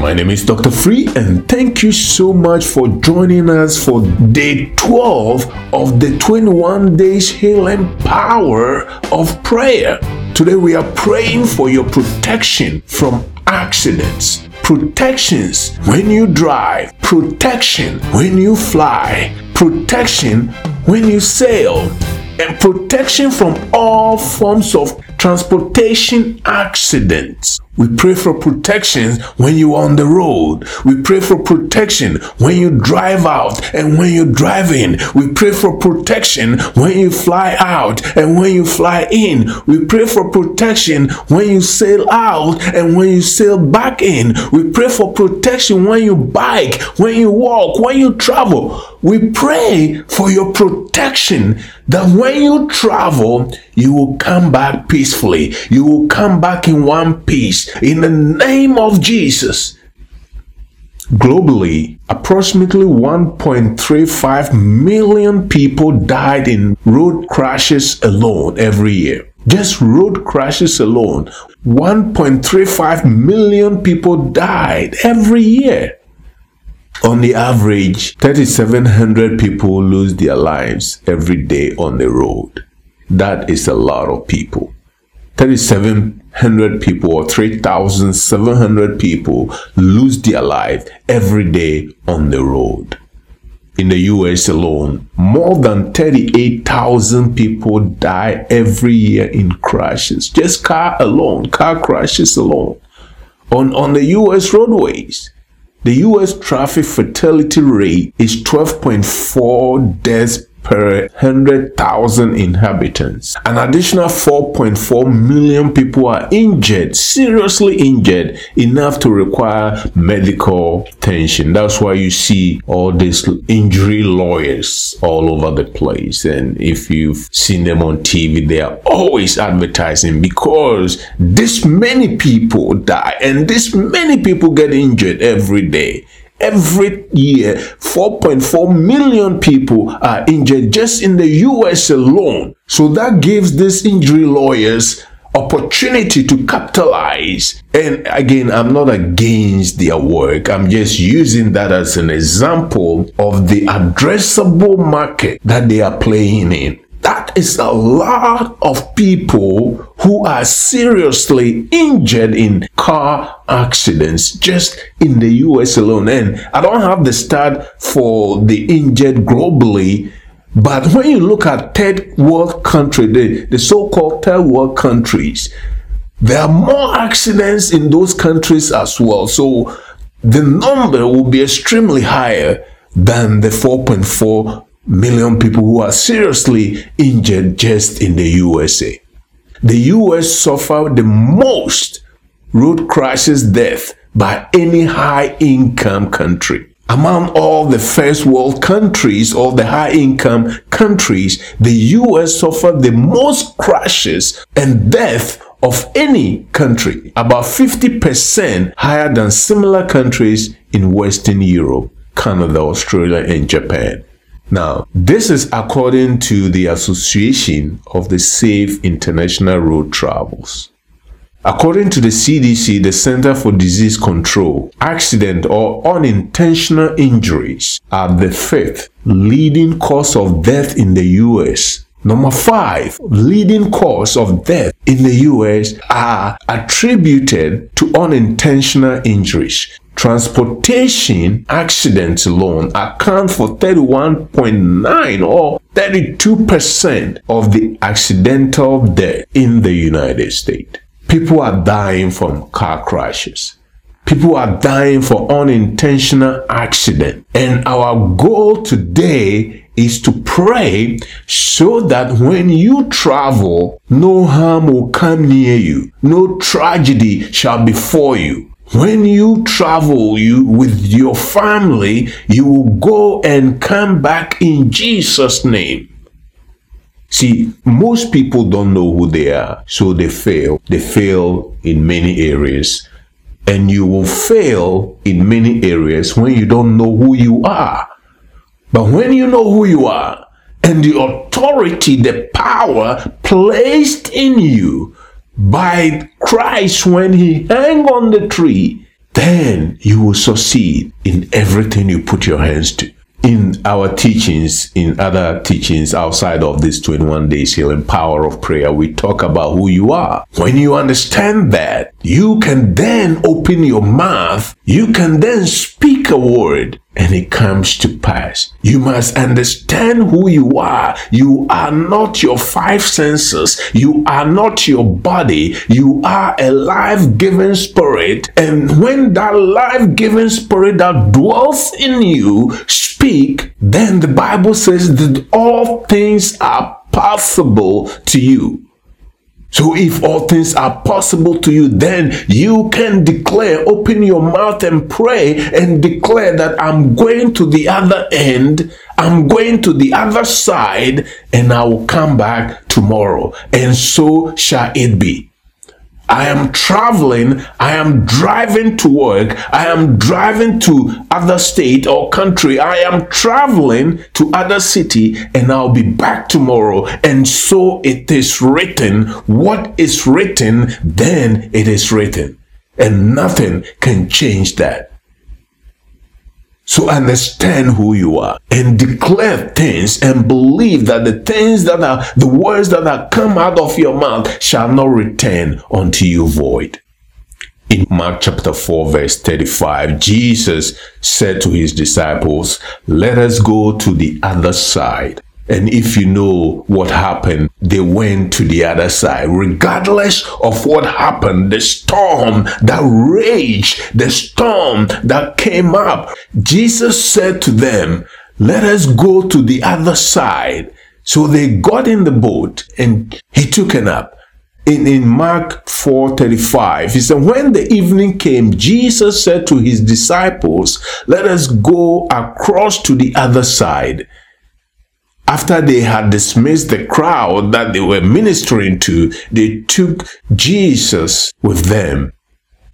my name is Dr. Free, and thank you so much for joining us for day 12 of the 21 days healing power of prayer. Today, we are praying for your protection from accidents, protections when you drive, protection when you fly, protection when you sail, and protection from all forms of transportation accidents. We pray for protection when you're on the road. We pray for protection when you drive out and when you drive in. We pray for protection when you fly out and when you fly in. We pray for protection when you sail out and when you sail back in. We pray for protection when you bike, when you walk, when you travel. We pray for your protection that when you travel, you will come back peacefully. You will come back in one piece in the name of Jesus. Globally, approximately 1.35 million people died in road crashes alone every year. Just road crashes alone, 1.35 million people died every year. On the average, 3,700 people lose their lives every day on the road. That is a lot of people. 3,700 people or 3,700 people lose their life every day on the road. In the US alone, more than 38,000 people die every year in crashes. Just car alone, car crashes alone. On, on the US roadways, the US traffic fatality rate is 12.4 deaths per 100,000 inhabitants. An additional 4.4 million people are injured, seriously injured, enough to require medical attention. That's why you see all these injury lawyers all over the place. And if you've seen them on TV, they are always advertising because this many people die and this many people get injured every day. Every year, 4.4 million people are injured just in the US alone. So that gives these injury lawyers opportunity to capitalize. And again, I'm not against their work. I'm just using that as an example of the addressable market that they are playing in. That is a lot of people who are seriously injured in car accidents just in the US alone. And I don't have the stat for the injured globally. But when you look at third world country, the, the so-called third world countries, there are more accidents in those countries as well. So the number will be extremely higher than the 4.4 million people who are seriously injured just in the USA. The US suffered the most road crashes death by any high income country. Among all the first world countries or the high income countries, the US suffered the most crashes and death of any country, about 50% higher than similar countries in Western Europe, Canada, Australia, and Japan. Now, this is according to the Association of the Safe International Road Travels. According to the CDC, the Center for Disease Control, accident or unintentional injuries are the fifth leading cause of death in the US. Number five, leading cause of death in the US are attributed to unintentional injuries. Transportation accidents alone account for 31.9 or 32% of the accidental death in the United States. People are dying from car crashes. People are dying for unintentional accident. And our goal today is to pray so that when you travel, no harm will come near you. No tragedy shall befall you. When you travel you with your family, you will go and come back in Jesus' name. See, most people don't know who they are, so they fail. They fail in many areas. And you will fail in many areas when you don't know who you are. But when you know who you are and the authority, the power placed in you by Christ when he hung on the tree, then you will succeed in everything you put your hands to in our teachings, in other teachings outside of this 21 days healing power of prayer, we talk about who you are. When you understand that, you can then open your mouth, you can then speak a word and it comes to pass. You must understand who you are. You are not your five senses. You are not your body. You are a life giving spirit. And when that life giving spirit that dwells in you speak, then the Bible says that all things are possible to you. So if all things are possible to you, then you can declare, open your mouth and pray and declare that I'm going to the other end, I'm going to the other side, and I will come back tomorrow. And so shall it be. I am traveling, I am driving to work, I am driving to other state or country, I am traveling to other city and I'll be back tomorrow. And so it is written, what is written, then it is written. And nothing can change that. So understand who you are and declare things and believe that the things that are the words that are come out of your mouth shall not return unto you void. In Mark chapter 4 verse 35, Jesus said to his disciples, let us go to the other side. And if you know what happened, they went to the other side. Regardless of what happened, the storm that raged, the storm that came up, Jesus said to them, let us go to the other side. So they got in the boat and he took a nap. In, in Mark 4:35, he said, When the evening came, Jesus said to his disciples, Let us go across to the other side after they had dismissed the crowd that they were ministering to, they took Jesus with them.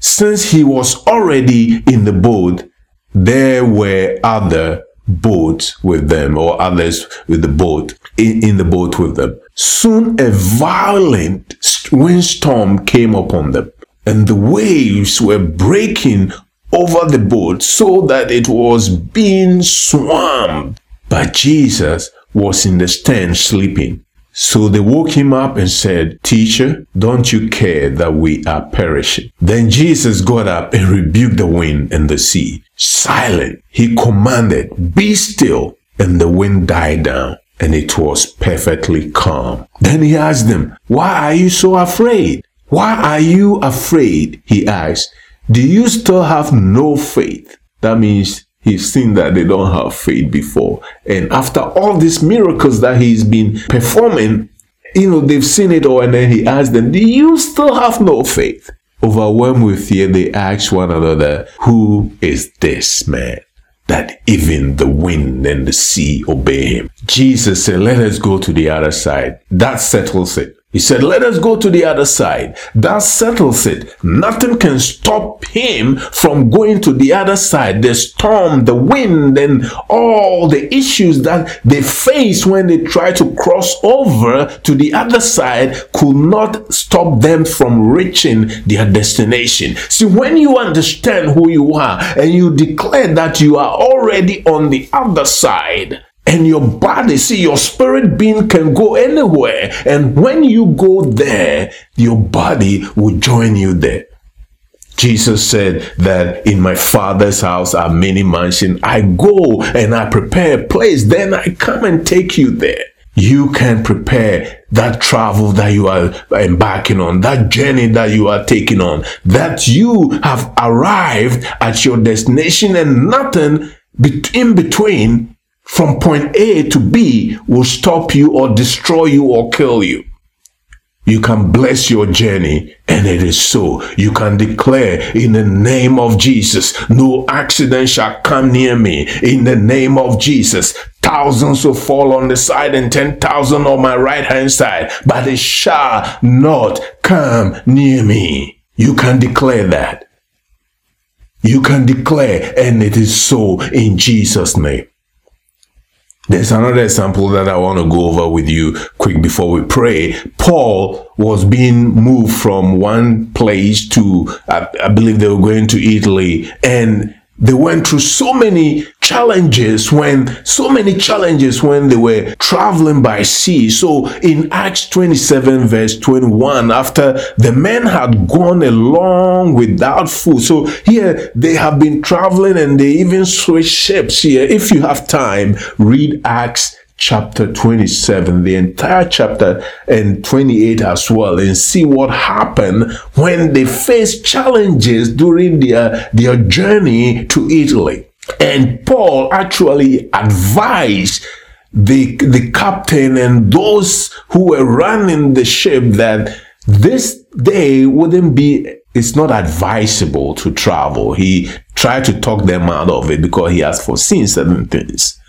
Since he was already in the boat, there were other boats with them or others with the boat in, in the boat with them. Soon a violent windstorm came upon them and the waves were breaking over the boat so that it was being swamped. But Jesus was in the stern sleeping. So they woke him up and said, Teacher, don't you care that we are perishing? Then Jesus got up and rebuked the wind and the sea. Silent, he commanded, Be still. And the wind died down and it was perfectly calm. Then he asked them, Why are you so afraid? Why are you afraid? He asked. Do you still have no faith? That means He's seen that they don't have faith before. And after all these miracles that he's been performing, you know, they've seen it all. And then he asked them, Do you still have no faith? Overwhelmed with fear, they asked one another, Who is this man? That even the wind and the sea obey him. Jesus said, Let us go to the other side. That settles it. He said, let us go to the other side. That settles it. Nothing can stop him from going to the other side. The storm, the wind, and all the issues that they face when they try to cross over to the other side could not stop them from reaching their destination. See, when you understand who you are and you declare that you are already on the other side, and your body, see, your spirit being can go anywhere. And when you go there, your body will join you there. Jesus said that in my father's house are many mansions. I go and I prepare a place. Then I come and take you there. You can prepare that travel that you are embarking on, that journey that you are taking on, that you have arrived at your destination and nothing in between from point A to B will stop you or destroy you or kill you. You can bless your journey, and it is so. You can declare in the name of Jesus, no accident shall come near me. In the name of Jesus, thousands will fall on the side and 10,000 on my right hand side, but it shall not come near me. You can declare that. You can declare, and it is so in Jesus' name. There's another example that I want to go over with you quick before we pray. Paul was being moved from one place to, I, I believe they were going to Italy, and they went through so many challenges when, so many challenges when they were traveling by sea. So in Acts 27 verse 21, after the men had gone along without food. So here they have been traveling and they even switched ships here. If you have time, read Acts chapter 27, the entire chapter and 28 as well, and see what happened when they faced challenges during their, their journey to Italy. And Paul actually advised the, the captain and those who were running the ship that this day wouldn't be it's not advisable to travel. He tried to talk them out of it because he has foreseen certain things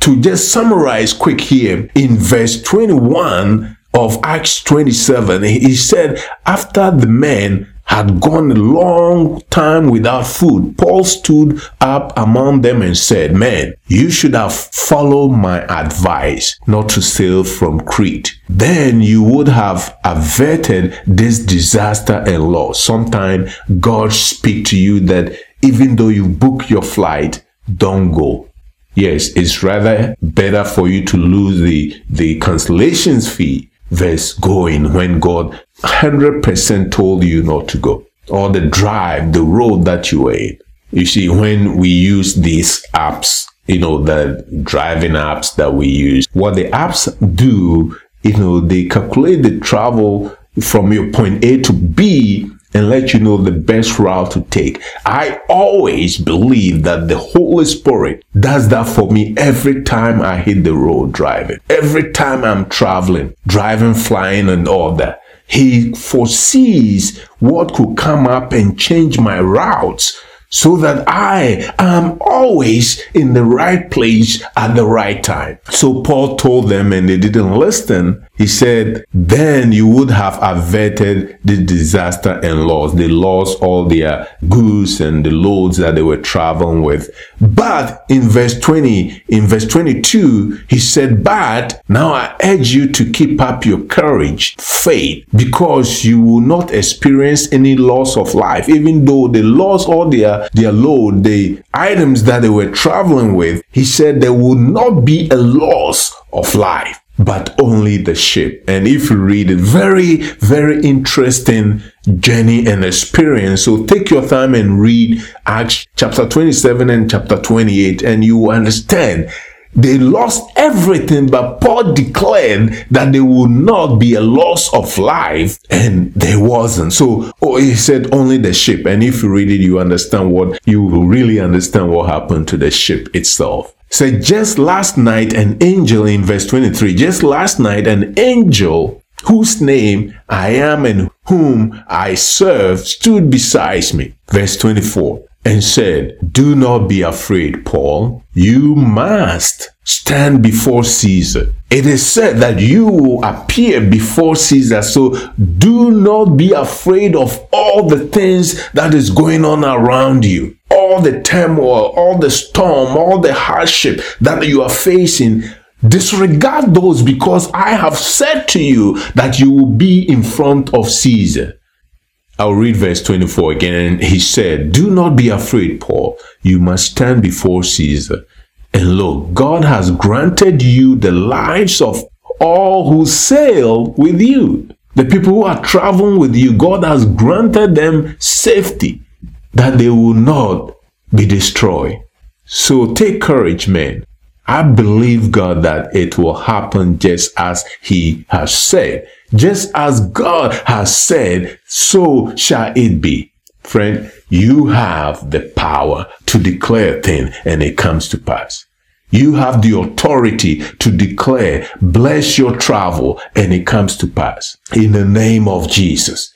to just summarize quick here in verse 21 of Acts 27, he said, after the men had gone a long time without food, Paul stood up among them and said, Men, you should have followed my advice not to sail from Crete. Then you would have averted this disaster and loss. Sometime God speak to you that even though you book your flight, don't go. Yes, it's rather better for you to lose the, the cancellations fee versus going when God 100% told you not to go. Or the drive, the road that you are in. You see, when we use these apps, you know, the driving apps that we use, what the apps do, you know, they calculate the travel from your point A to B and let you know the best route to take. I always believe that the Holy Spirit does that for me every time I hit the road driving. Every time I'm traveling, driving, flying, and all that. He foresees what could come up and change my routes so that I am always in the right place at the right time. So Paul told them and they didn't listen. He said, then you would have averted the disaster and loss. They lost all their goods and the loads that they were traveling with. But in verse 20, in verse 22, he said, but now I urge you to keep up your courage, faith, because you will not experience any loss of life, even though they lost all their, their load, the items that they were traveling with. He said there will not be a loss of life but only the ship. And if you read it, very, very interesting journey and experience. So take your time and read Acts chapter 27 and chapter 28 and you will understand they lost everything, but Paul declared that there would not be a loss of life, and there wasn't. So oh, he said only the ship. And if you read it, you understand what you will really understand what happened to the ship itself. Said just last night, an angel in verse 23, just last night, an angel whose name I am and whom I serve stood beside me. Verse 24 and said, Do not be afraid, Paul. You must stand before Caesar. It is said that you will appear before Caesar. So do not be afraid of all the things that is going on around you. All the turmoil, all the storm, all the hardship that you are facing. Disregard those because I have said to you that you will be in front of Caesar. I'll read verse 24 again. He said, Do not be afraid, Paul. You must stand before Caesar. And look, God has granted you the lives of all who sail with you. The people who are traveling with you, God has granted them safety that they will not be destroyed. So take courage, men. I believe God that it will happen just as He has said. Just as God has said, so shall it be. Friend, you have the power to declare a thing and it comes to pass. You have the authority to declare, bless your travel and it comes to pass. In the name of Jesus.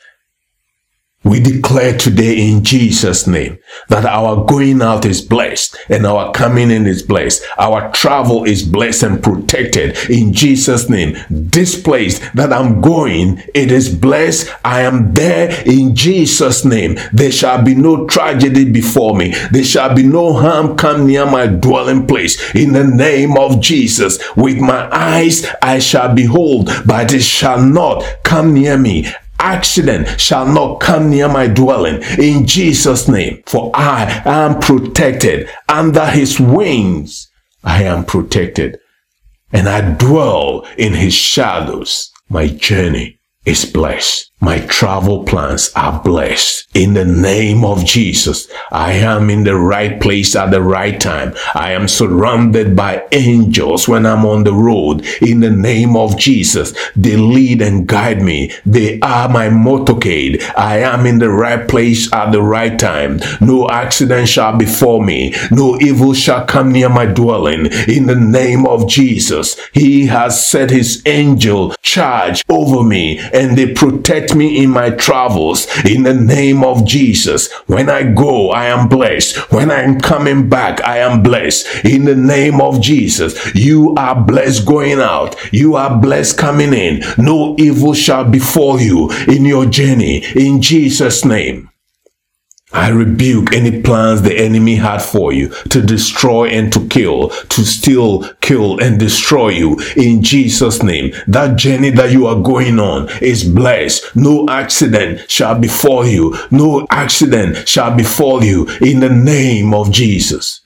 We declare today in Jesus' name that our going out is blessed and our coming in is blessed. Our travel is blessed and protected in Jesus' name. This place that I'm going, it is blessed. I am there in Jesus' name. There shall be no tragedy before me. There shall be no harm come near my dwelling place. In the name of Jesus, with my eyes I shall behold, but it shall not come near me accident shall not come near my dwelling in Jesus name. For I am protected under his wings. I am protected and I dwell in his shadows. My journey is blessed my travel plans are blessed. In the name of Jesus, I am in the right place at the right time. I am surrounded by angels when I'm on the road. In the name of Jesus, they lead and guide me. They are my motorcade. I am in the right place at the right time. No accident shall befall me. No evil shall come near my dwelling. In the name of Jesus, He has set His angel charge over me and they protect me in my travels in the name of Jesus. When I go, I am blessed. When I'm coming back, I am blessed in the name of Jesus. You are blessed going out. You are blessed coming in. No evil shall befall you in your journey in Jesus' name. I rebuke any plans the enemy had for you to destroy and to kill, to steal, kill and destroy you in Jesus name. That journey that you are going on is blessed. No accident shall befall you. No accident shall befall you in the name of Jesus.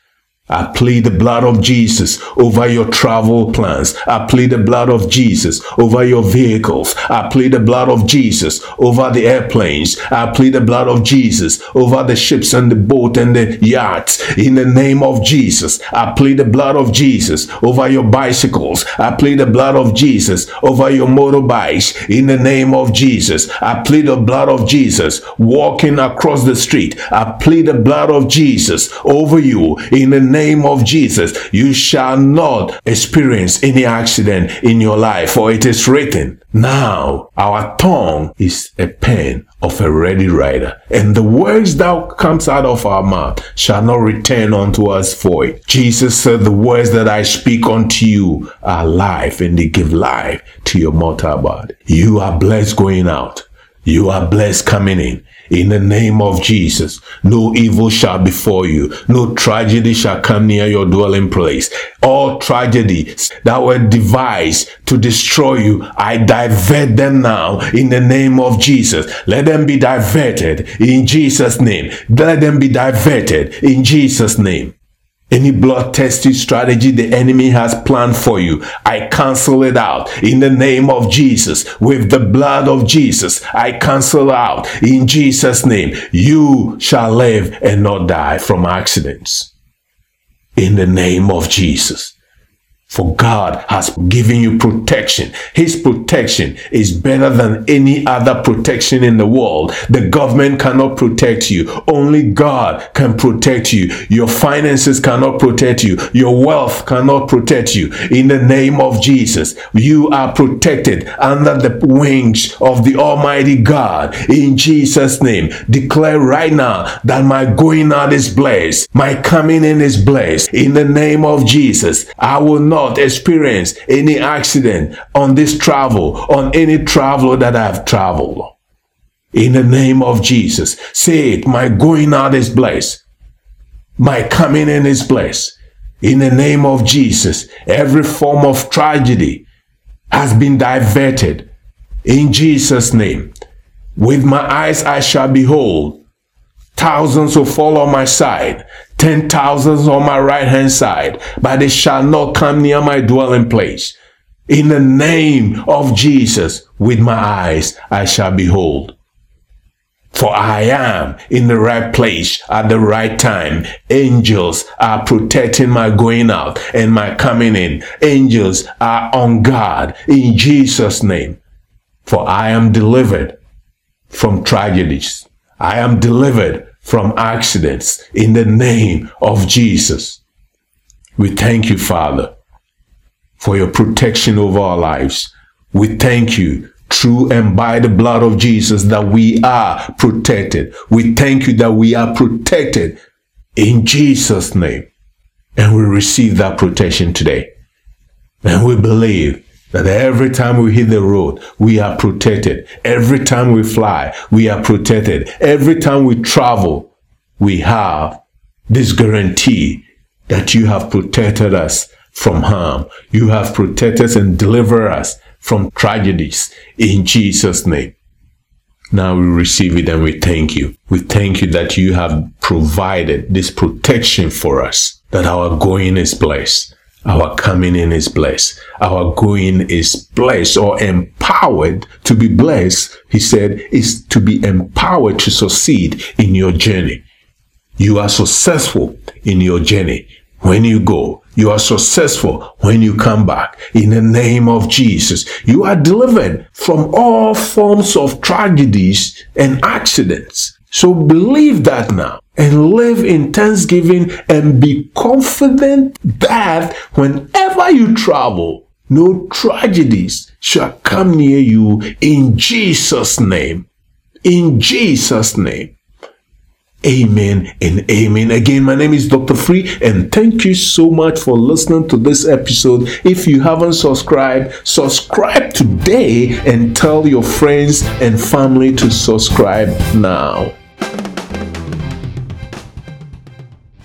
I plead the blood of Jesus over your travel plans. I plead the blood of Jesus over your vehicles. I plead the blood of Jesus over the airplanes. I plead the blood of Jesus over the ships and the boat and the yachts. In the name of Jesus, I plead the blood of Jesus over your bicycles. I plead the blood of Jesus over your motorbikes. In the name of Jesus, I plead the blood of Jesus walking across the street. I plead the blood of Jesus over you in the name of Jesus, you shall not experience any accident in your life, for it is written, Now our tongue is a pen of a ready writer, and the words that comes out of our mouth shall not return unto us void. Jesus said, The words that I speak unto you are life, and they give life to your mortal body. You are blessed going out. You are blessed coming in. In the name of Jesus, no evil shall befall you. No tragedy shall come near your dwelling place. All tragedies that were devised to destroy you, I divert them now in the name of Jesus. Let them be diverted in Jesus' name. Let them be diverted in Jesus' name. Any bloodthirsty strategy the enemy has planned for you, I cancel it out in the name of Jesus. With the blood of Jesus, I cancel out in Jesus' name. You shall live and not die from accidents. In the name of Jesus. For God has given you protection. His protection is better than any other protection in the world. The government cannot protect you. Only God can protect you. Your finances cannot protect you. Your wealth cannot protect you. In the name of Jesus, you are protected under the wings of the Almighty God. In Jesus' name, declare right now that my going out is blessed. My coming in is blessed. In the name of Jesus, I will not not experience any accident on this travel, on any travel that I've traveled. In the name of Jesus, say it, my going out is blessed. My coming in is blessed. In the name of Jesus, every form of tragedy has been diverted. In Jesus' name, with my eyes I shall behold. Thousands will fall on my side, ten thousands on my right hand side, but they shall not come near my dwelling place. In the name of Jesus, with my eyes I shall behold. For I am in the right place at the right time. Angels are protecting my going out and my coming in. Angels are on guard in Jesus' name. For I am delivered from tragedies. I am delivered from accidents in the name of Jesus. We thank you, Father, for your protection over our lives. We thank you through and by the blood of Jesus that we are protected. We thank you that we are protected in Jesus' name. And we receive that protection today. And we believe that every time we hit the road, we are protected. Every time we fly, we are protected. Every time we travel, we have this guarantee that you have protected us from harm. You have protected us and delivered us from tragedies in Jesus' name. Now we receive it and we thank you. We thank you that you have provided this protection for us, that our going is blessed. Our coming in is blessed. Our going is blessed or empowered to be blessed. He said is to be empowered to succeed in your journey. You are successful in your journey when you go. You are successful when you come back. In the name of Jesus, you are delivered from all forms of tragedies and accidents. So believe that now and live in thanksgiving and be confident that whenever you travel, no tragedies shall come near you in Jesus' name. In Jesus' name. Amen and amen. Again, my name is Dr. Free, and thank you so much for listening to this episode. If you haven't subscribed, subscribe today and tell your friends and family to subscribe now.